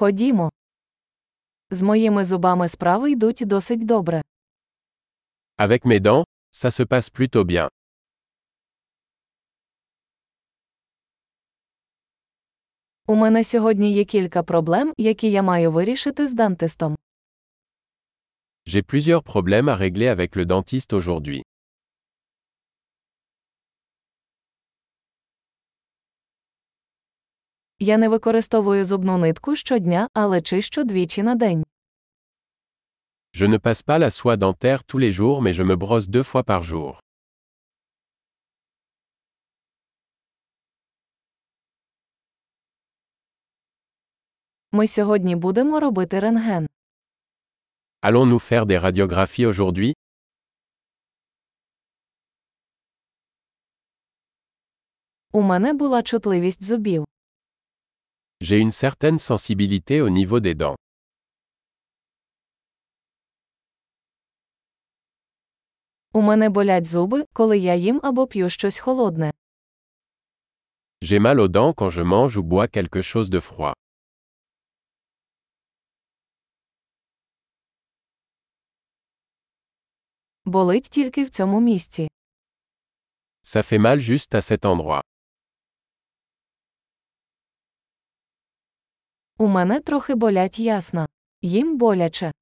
Ходімо. З моїми зубами справи йдуть досить добре. Avec mes dents, ça se passe plutôt bien. У мене сьогодні є кілька проблем, які я маю вирішити з дантистом. J'ai plusieurs problèmes à régler avec le dentiste aujourd'hui. Я не використовую зубну нитку щодня, але чищу двічі на день. Je ne passe pas la soie dentaire tous les jours mais je me brosse deux fois par jour. Ми сьогодні будемо робити рентген. Allons-nous faire des radiographies aujourd'hui У мене була чутливість зубів. J'ai une certaine sensibilité au niveau des dents. У мене болять зуби, коли я їм або п'ю щось холодне. J'ai mal aux dents quand je mange ou bois quelque chose de froid. Болить тільки в цьому місці. Ça fait mal juste à cet endroit. У мене трохи болять ясна. Їм боляче.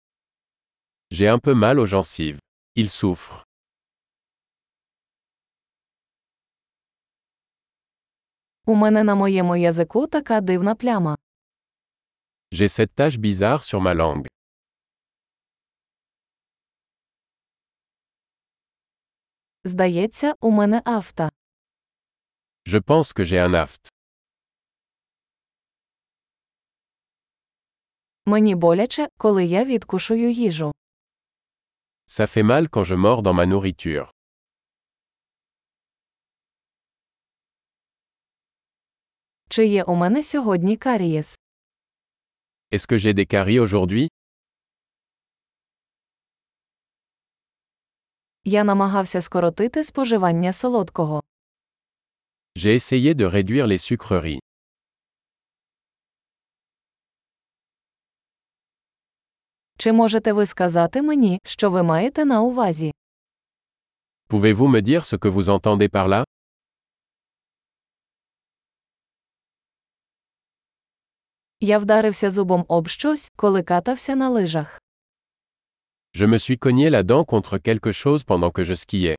J'ai un peu mal aux gencives. Il souffre. У мене на моєму язику така дивна пляма. J'ai cette tache bizarre sur ma langue. Здається, у мене авто. Je pense que j'ai un aft. Мені боляче, коли я відкушую їжу. Ça fait mal quand je mords dans ma nourriture. Чи є у мене сьогодні карієс? Est-ce que j'ai des caries aujourd'hui Я намагався скоротити споживання солодкого. J'ai essayé de réduire les sucreries. Чи можете ви сказати мені, що ви маєте на увазі? Pouvez-vous me dire ce que vous entendez par là Я вдарився зубом об щось, коли катався на лижах. Je me suis cogné la dent contre quelque chose pendant que je skiais.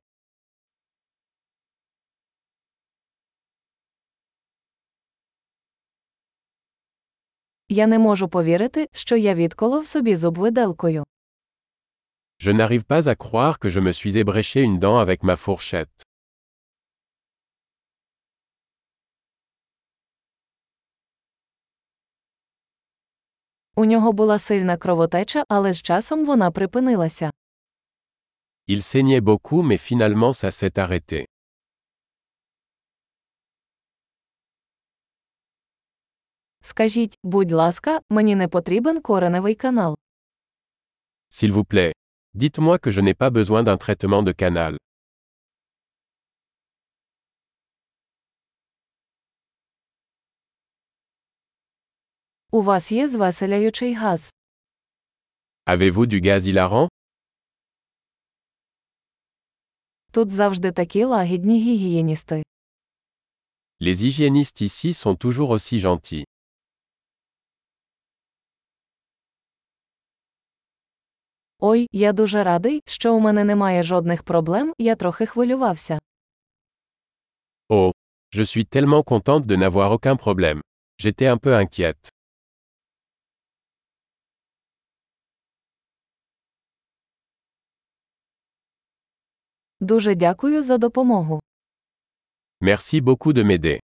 Я не можу повірити, що я відколов собі зуб виделкою. Je n'arrive pas à croire que je me suis ébréché une dent avec ma fourchette. У нього була сильна кровотеча, але з часом вона припинилася. Il saignait beaucoup mais finalement ça s'est arrêté. Скажіть, будь ласка, мені не потрібен кореневий канал. S'il vous plaît. Dites-moi que je n'ai pas besoin d'un traitement de canal. У вас є звеселяючий газ. Avez-vous du gaz hilarant Тут завжди такі лагідні гігієністи. Les hygiénistes ici sont toujours aussi gentils. Ой, я дуже радий, що у мене немає жодних проблем, я трохи хвилювався. Oh, je suis tellement contente de n'avoir aucun problème. J'étais un peu inquiète. Дуже дякую за допомогу. Merci beaucoup de m'aider.